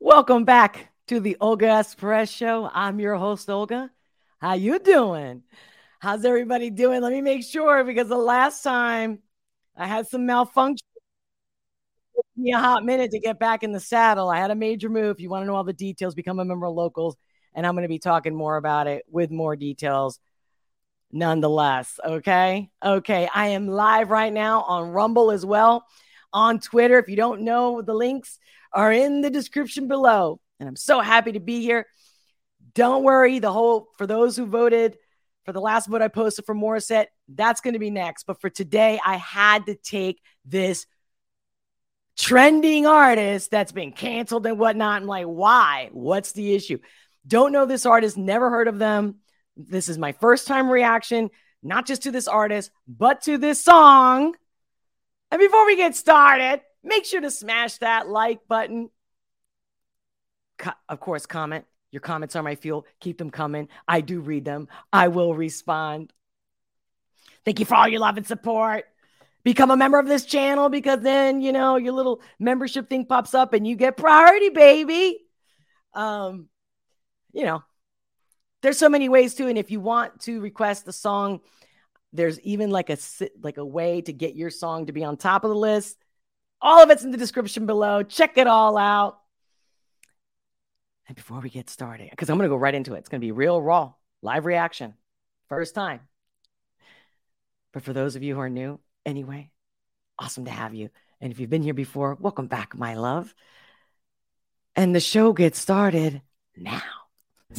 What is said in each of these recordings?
Welcome back to the Olga S. Pérez Show. I'm your host, Olga. How you doing? How's everybody doing? Let me make sure because the last time I had some malfunction. Took me a hot minute to get back in the saddle. I had a major move. If you want to know all the details, become a member of Locals, and I'm going to be talking more about it with more details nonetheless. Okay. Okay. I am live right now on Rumble as well, on Twitter. If you don't know, the links are in the description below. And I'm so happy to be here. Don't worry, the whole for those who voted for the last vote I posted for Morissette, that's going to be next. But for today, I had to take this trending artist that's been canceled and whatnot. I'm like, why? What's the issue? Don't know this artist, never heard of them. This is my first time reaction, not just to this artist, but to this song. And before we get started, make sure to smash that like button. Co- of course, comment. Your comments are my fuel. Keep them coming. I do read them. I will respond. Thank you for all your love and support. Become a member of this channel because then, you know, your little membership thing pops up and you get priority, baby. Um, you know, there's so many ways to and if you want to request the song there's even like a like a way to get your song to be on top of the list. All of it's in the description below. Check it all out. And before we get started because i'm going to go right into it. It's going to be real raw live reaction first time. But for those of you who are new anyway awesome to have you. And if you've been here before welcome back my love. And the show gets started now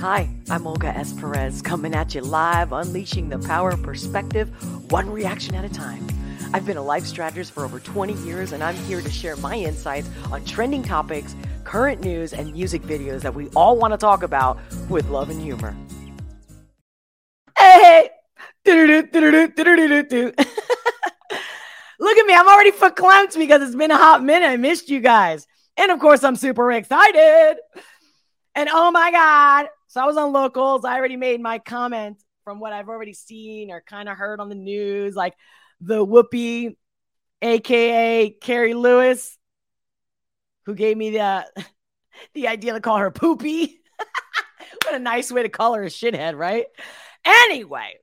Hi, I'm Olga S. Pérez, coming at you live, unleashing the power of perspective, one reaction at a time. I've been a life strategist for over 20 years, and I'm here to share my insights on trending topics, current news, and music videos that we all want to talk about with love and humor. Hey! Look at me, I'm already verklempt because it's been a hot minute. I missed you guys. And of course, I'm super excited. And oh my God. So I was on locals. I already made my comment from what I've already seen or kind of heard on the news, like the Whoopi, aka Carrie Lewis, who gave me the the idea to call her Poopy. what a nice way to call her a shithead, right? Anyway,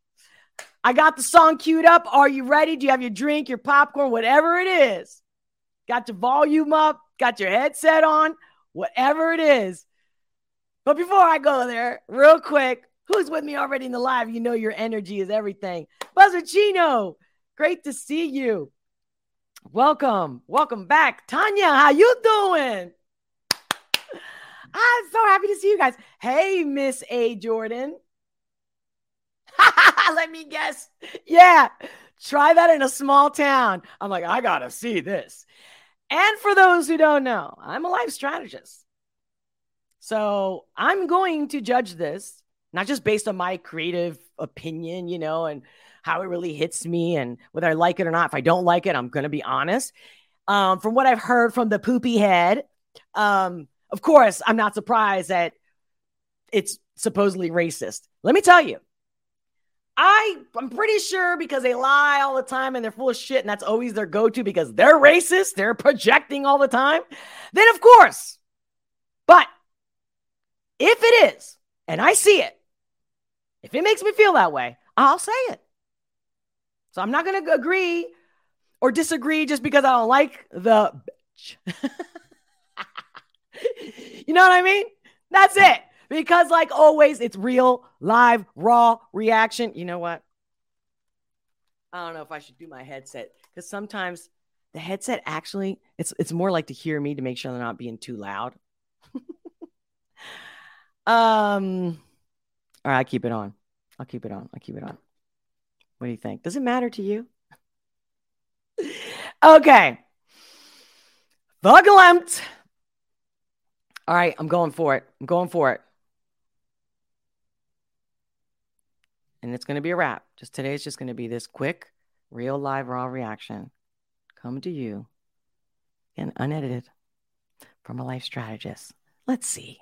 I got the song queued up. Are you ready? Do you have your drink, your popcorn, whatever it is? Got your volume up, got your headset on, whatever it is. But before I go there, real quick, who's with me already in the live? You know your energy is everything. Buzzer Chino, great to see you. Welcome, welcome back, Tanya. How you doing? I'm so happy to see you guys. Hey, Miss A. Jordan. Let me guess. Yeah, try that in a small town. I'm like, I gotta see this. And for those who don't know, I'm a life strategist. So I'm going to judge this, not just based on my creative opinion, you know, and how it really hits me and whether I like it or not. If I don't like it, I'm going to be honest. Um, from what I've heard from the poopy head, um, of course, I'm not surprised that it's supposedly racist. Let me tell you, I I'm pretty sure because they lie all the time and they're full of shit, and that's always their go-to because they're racist, they're projecting all the time. Then of course, but if it is, and I see it, if it makes me feel that way, I'll say it. So I'm not going to agree or disagree just because I don't like the bitch. you know what I mean? That's it. Because, like always, it's real, live, raw reaction. You know what? I don't know if I should do my headset because sometimes the headset actually it's it's more like to hear me to make sure they're not being too loud. Um, all right, I keep it on. I'll keep it on. I'll keep it on. What do you think? Does it matter to you? okay. Verklempt. All right, I'm going for it. I'm going for it. And it's going to be a wrap. Just today is just going to be this quick, real live, raw reaction come to you and unedited from a life strategist. Let's see.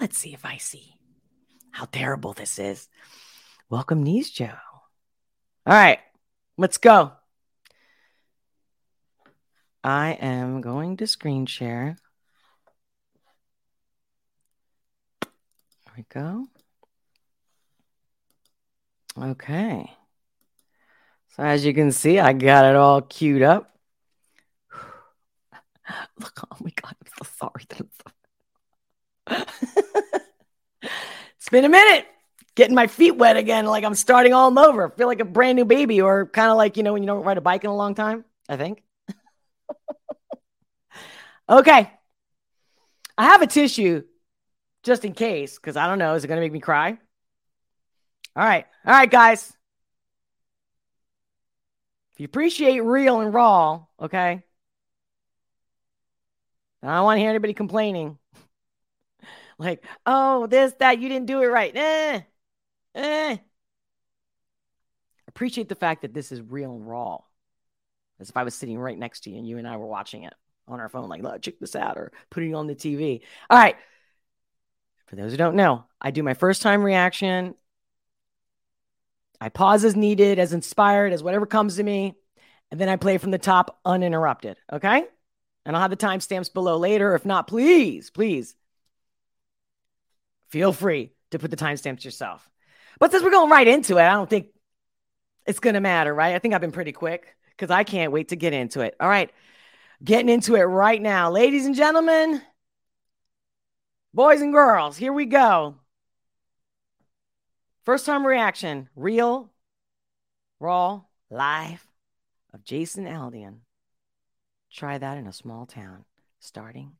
Let's see if I see how terrible this is. Welcome, Knees Joe. All right, let's go. I am going to screen share. There we go. Okay. So as you can see, I got it all queued up. Look, oh my god, I'm so sorry. it's been a minute getting my feet wet again, like I'm starting all over. I feel like a brand new baby, or kind of like you know when you don't ride a bike in a long time. I think. okay, I have a tissue just in case, because I don't know. Is it going to make me cry? All right, all right, guys. If you appreciate real and raw, okay. I don't want to hear anybody complaining. Like, oh, this, that, you didn't do it right. Eh, eh. Appreciate the fact that this is real and raw. As if I was sitting right next to you and you and I were watching it on our phone, like, check this out, or putting it on the TV. All right. For those who don't know, I do my first time reaction. I pause as needed, as inspired, as whatever comes to me. And then I play from the top uninterrupted. Okay. And I'll have the timestamps below later. If not, please, please feel free to put the timestamps yourself. But since we're going right into it, I don't think it's going to matter, right? I think I've been pretty quick because I can't wait to get into it. All right. Getting into it right now. Ladies and gentlemen, boys and girls, here we go. First time reaction, real, raw, live of Jason Aldean. Try that in a small town starting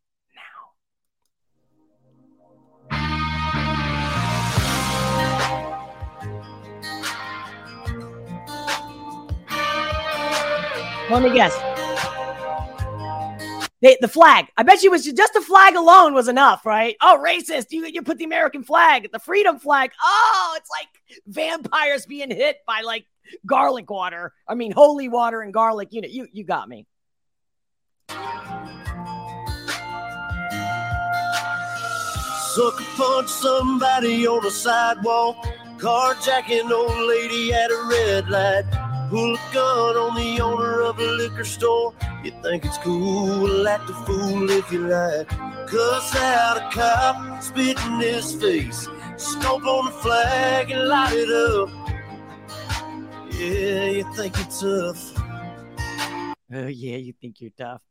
Let me guess. They, the flag. I bet you was just the flag alone was enough, right? Oh, racist! You you put the American flag, the freedom flag. Oh, it's like vampires being hit by like garlic water. I mean, holy water and garlic. You know, you you got me. Sucker punch somebody on the sidewalk, carjacking old lady at a red light. Pull a gun on the owner of a liquor store. You think it's cool, act a fool if you like. Cuss out a cop, spit in his face. Stomp on the flag and light it up. Yeah, you think you're tough. Oh, yeah, you think you're tough.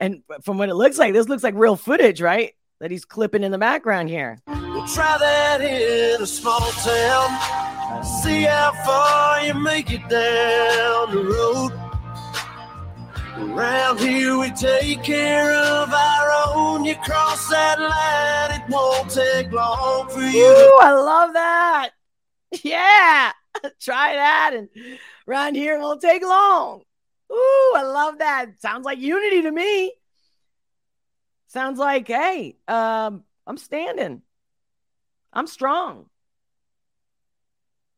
And from what it looks like, this looks like real footage, right? That he's clipping in the background here. We'll try that in a small town. See how far you make it down the road. Around here we take care of our own. You cross that line, it won't take long for you. Ooh, I love that. Yeah, try that, and around here it won't take long. Ooh, I love that. Sounds like unity to me. Sounds like, hey, um, I'm standing. I'm strong.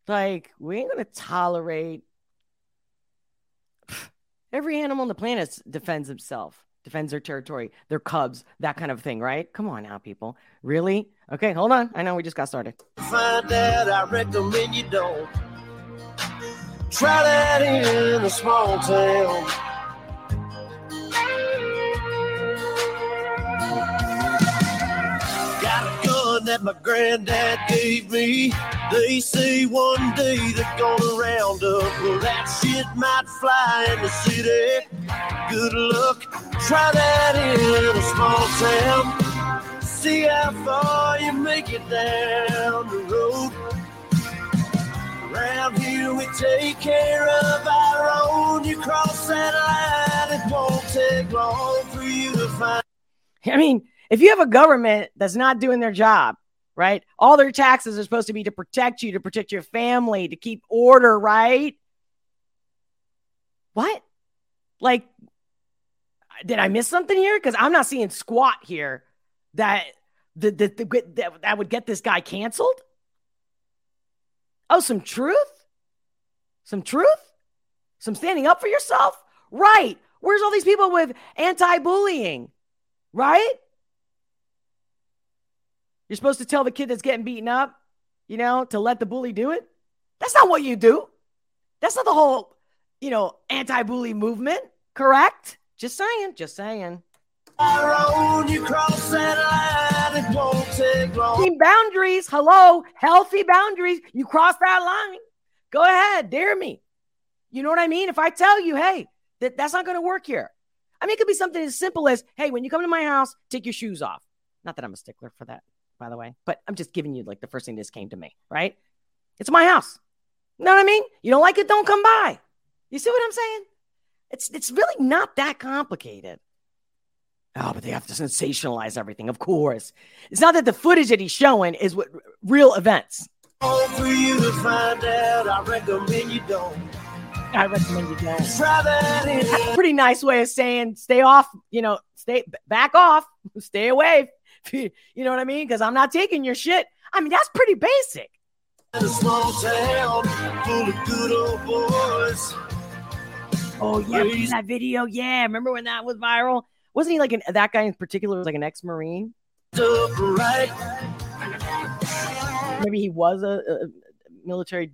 Like, we ain't gonna tolerate every animal on the planet defends himself, defends their territory, their cubs, that kind of thing, right? Come on now, people. Really? Okay, hold on. I know we just got started. Find out, I recommend you don't. Try that in a small town. That my granddad gave me. They say one day they're gonna round up. Well, that shit might fly in the city. Good luck, try that in a small town. See how far you make it down the road. Around here we take care of our own. You cross that line, it won't take long for you to find. I mean, if you have a government that's not doing their job, right? All their taxes are supposed to be to protect you, to protect your family, to keep order, right? What? Like, did I miss something here? Because I'm not seeing squat here that the, the, the, that, that would get this guy canceled. Oh, some truth? Some truth? Some standing up for yourself? Right. Where's all these people with anti bullying? Right? You're supposed to tell the kid that's getting beaten up, you know, to let the bully do it. That's not what you do. That's not the whole, you know, anti bully movement, correct? Just saying, just saying. line, boundaries. Hello, healthy boundaries. You cross that line. Go ahead, dare me. You know what I mean? If I tell you, hey, that, that's not going to work here. I mean, it could be something as simple as, hey, when you come to my house, take your shoes off. Not that I'm a stickler for that, by the way, but I'm just giving you like the first thing this came to me, right? It's my house. You know what I mean? You don't like it, don't come by. You see what I'm saying? It's it's really not that complicated. Oh, but they have to sensationalize everything, of course. It's not that the footage that he's showing is what real events. Oh, for you to find out, I recommend you don't. I recommend you don't. Try that in. Pretty nice way of saying stay off, you know, stay back off, stay away. You know what I mean? Because I'm not taking your shit. I mean, that's pretty basic. A small town full of good old boys. Oh yeah, remember that video. Yeah, remember when that was viral? Wasn't he like an that guy in particular was like an ex-marine? Upright. Maybe he was a, a military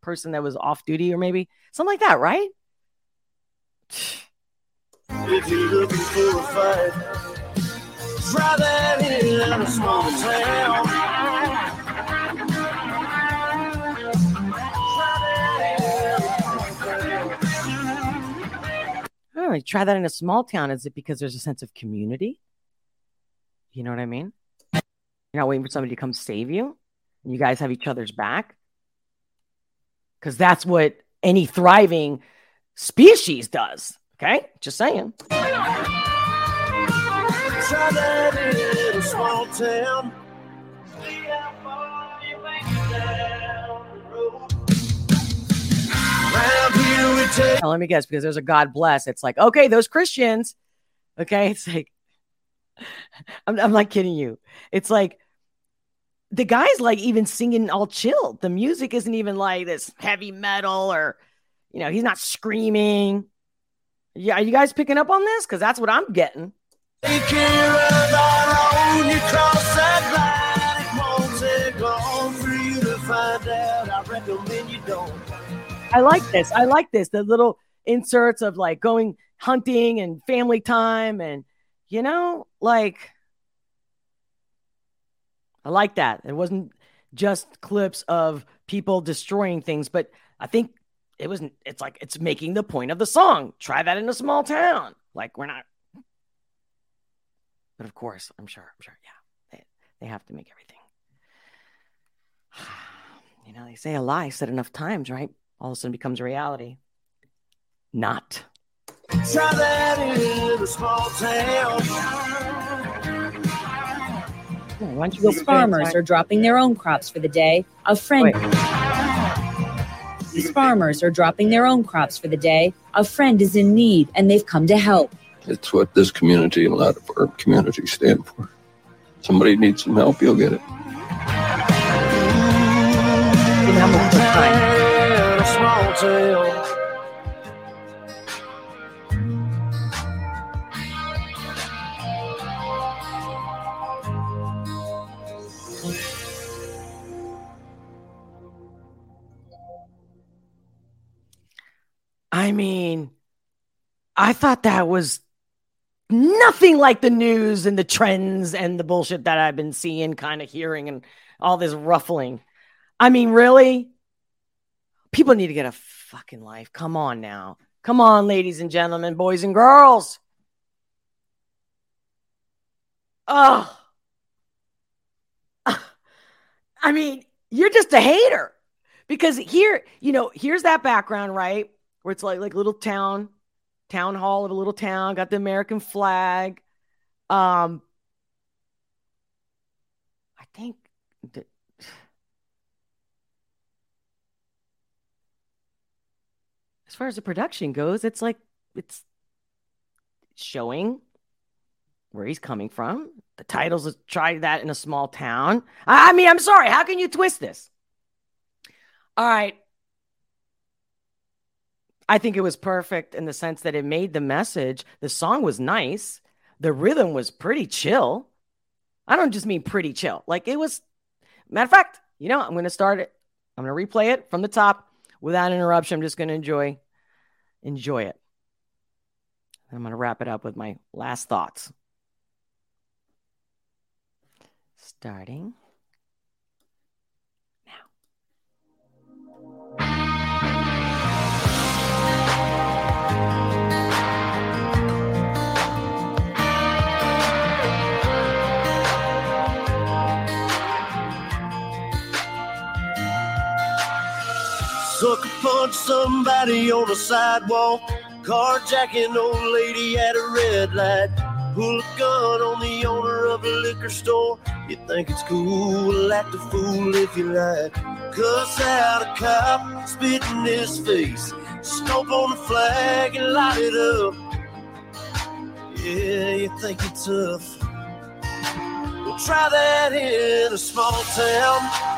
person that was off duty, or maybe something like that, right? If you're looking for a fight, that in a small town. Try that in a small town. Is it because there's a sense of community? You know what I mean? You're not waiting for somebody to come save you. And you guys have each other's back. Because that's what any thriving species does. Okay? Just saying. In a small town. Let me guess, because there's a God bless. It's like, okay, those Christians. Okay. It's like, I'm, I'm not kidding you. It's like, the guy's like even singing all chilled. The music isn't even like this heavy metal or, you know, he's not screaming. Yeah, are you guys picking up on this? Because that's what I'm getting. I like this. I like this. The little inserts of like going hunting and family time and you know, like I like that. It wasn't just clips of people destroying things, but I think it wasn't it's like it's making the point of the song. Try that in a small town. Like we're not But of course, I'm sure, I'm sure, yeah. They they have to make everything. You know, they say a lie said enough times, right? All of a sudden becomes a reality. Not. Try that in a small town. Yeah, why don't you go These farmers are dropping their own crops for the day. A friend. Wait. These farmers are dropping their own crops for the day. A friend is in need and they've come to help. It's what this community and a lot of our communities stand for. Somebody needs some help, you'll get it. I mean, I thought that was nothing like the news and the trends and the bullshit that I've been seeing, kind of hearing, and all this ruffling. I mean, really? People need to get a fucking life. Come on now. Come on, ladies and gentlemen, boys and girls. Oh. I mean, you're just a hater. Because here, you know, here's that background, right? Where it's like like little town, town hall of a little town, got the American flag. Um I think that as far as the production goes, it's like it's showing where he's coming from. The titles try that in a small town. I mean, I'm sorry. How can you twist this? All right. I think it was perfect in the sense that it made the message. The song was nice. The rhythm was pretty chill. I don't just mean pretty chill. Like it was, matter of fact, you know, I'm going to start it. I'm going to replay it from the top without interruption. I'm just going to enjoy, enjoy it. I'm going to wrap it up with my last thoughts. starting Sucker punch somebody on the sidewalk. Carjacking old lady at a red light. Pull a gun on the owner of a liquor store. You think it's cool, act a fool if you like. Cuss out a cop, spit in his face. Stomp on the flag and light it up. Yeah, you think you're tough. Well, try that in a small town.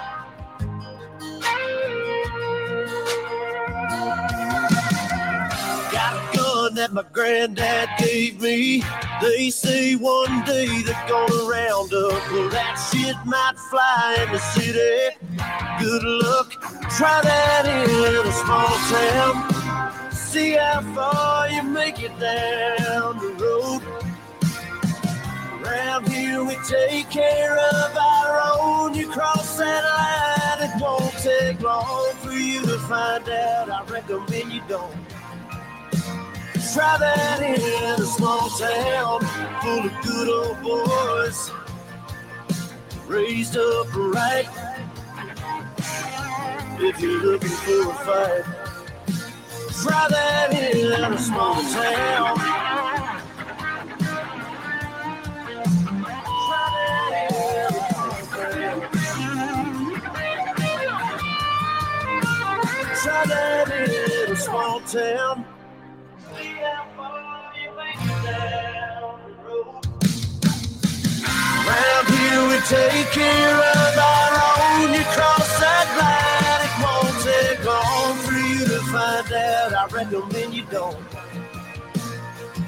That my granddad gave me. They say one day they're gonna round up. Well, that shit might fly in the city. Good luck, try that in a small town. See how far you make it down the road. Around here we take care of our own. You cross that line, it won't take long for you to find out. I recommend you don't. That in a small town full of good old boys, raised up right. If you're looking for a fight, that in a small town. Try that in a small town. Take care of our own. You cross that line, it won't take long for you to find out. I recommend you don't.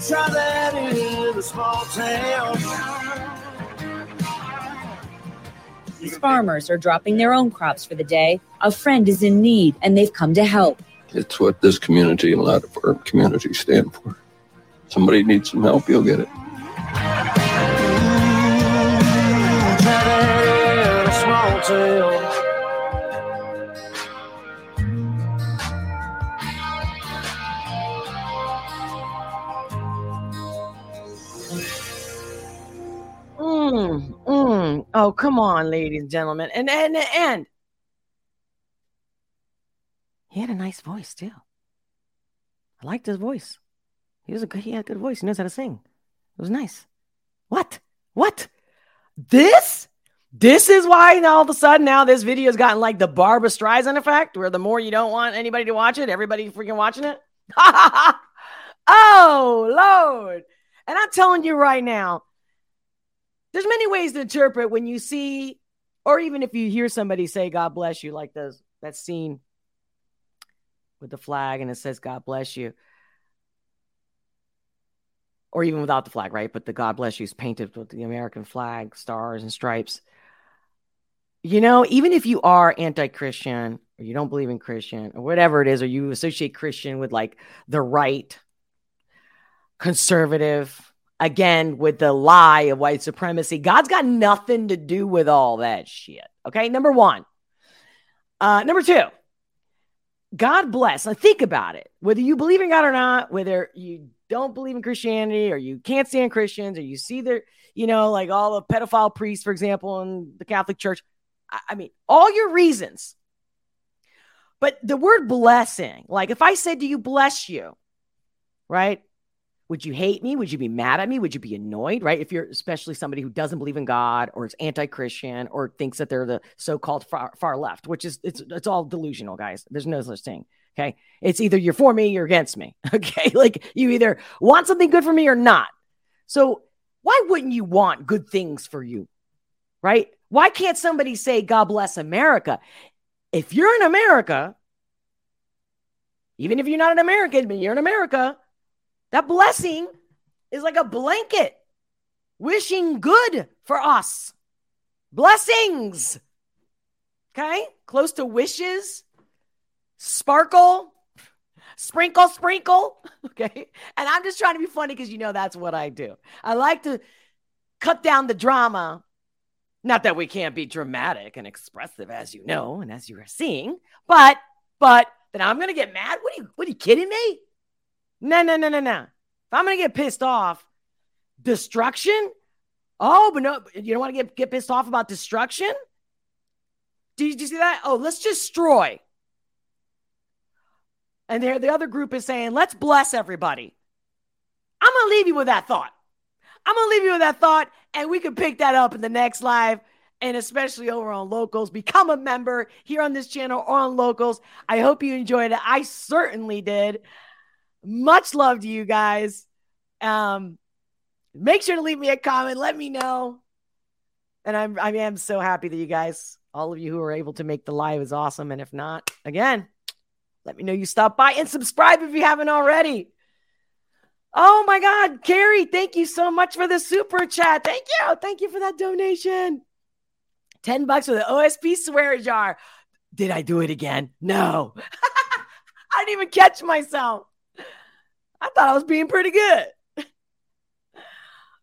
Try that in a small town. These farmers are dropping their own crops for the day. A friend is in need and they've come to help. It's what this community and a lot of our communities stand for. Somebody needs some help, you'll get it. Small. Mm, mm. Oh, come on, ladies and gentlemen. And and and he had a nice voice too. I liked his voice. He was a good, he had a good voice. He knows how to sing. It was nice. What? What? This? This is why all of a sudden now this video has gotten like the Barbra Streisand effect, where the more you don't want anybody to watch it, everybody freaking watching it. oh Lord! And I'm telling you right now, there's many ways to interpret when you see, or even if you hear somebody say "God bless you," like those that scene with the flag and it says "God bless you," or even without the flag, right? But the "God bless you" is painted with the American flag, stars and stripes. You know, even if you are anti-Christian or you don't believe in Christian or whatever it is, or you associate Christian with like the right, conservative, again with the lie of white supremacy. God's got nothing to do with all that shit. Okay, number one. Uh, number two, God bless. Now think about it. Whether you believe in God or not, whether you don't believe in Christianity or you can't stand Christians or you see their, you know, like all the pedophile priests, for example, in the Catholic Church. I, mean, all your reasons. But the word blessing, like if I said to you, bless you, right? Would you hate me? Would you be mad at me? Would you be annoyed? Right? If you're especially somebody who doesn't believe in God or is anti-Christian or thinks that they're the so-called far, far left, which is it's it's all delusional, guys. There's no such thing. Okay. It's either you're for me, you're against me. Okay. Like you either want something good for me or not. So why wouldn't you want good things for you? Right? Why can't somebody say, God bless America? If you're in America, even if you're not an American, but you're in America, that blessing is like a blanket wishing good for us. Blessings. Okay? Close to wishes. Sparkle. Sprinkle, sprinkle. Okay? And I'm just trying to be funny because you know that's what I do. I like to cut down the drama. Not that we can't be dramatic and expressive, as you know, and as you are seeing, but, but, then I'm gonna get mad. What are you, what are you kidding me? No, no, no, no, no. If I'm gonna get pissed off, destruction. Oh, but no, you don't want to get, get pissed off about destruction? Did you see that? Oh, let's destroy. And there, the other group is saying, let's bless everybody. I'm going to leave you with that thought. I'm going to leave you with that thought, and we can pick that up in the next live, and especially over on Locals. Become a member here on this channel or on Locals. I hope you enjoyed it. I certainly did. Much love to you guys. Um, make sure to leave me a comment. Let me know. And I'm I am so happy that you guys, all of you who are able to make the live is awesome. And if not, again, let me know you stop by and subscribe if you haven't already. Oh my God, Carrie, thank you so much for the super chat. Thank you. Thank you for that donation. 10 bucks for the OSP swear jar. Did I do it again? No. I didn't even catch myself. I thought I was being pretty good.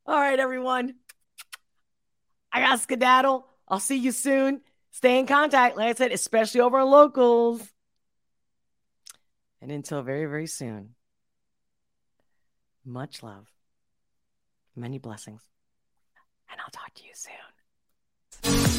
All right, everyone. I got skedaddle. I'll see you soon. Stay in contact, like I said, especially over locals. And until very, very soon, much love, many blessings, and I'll talk to you soon.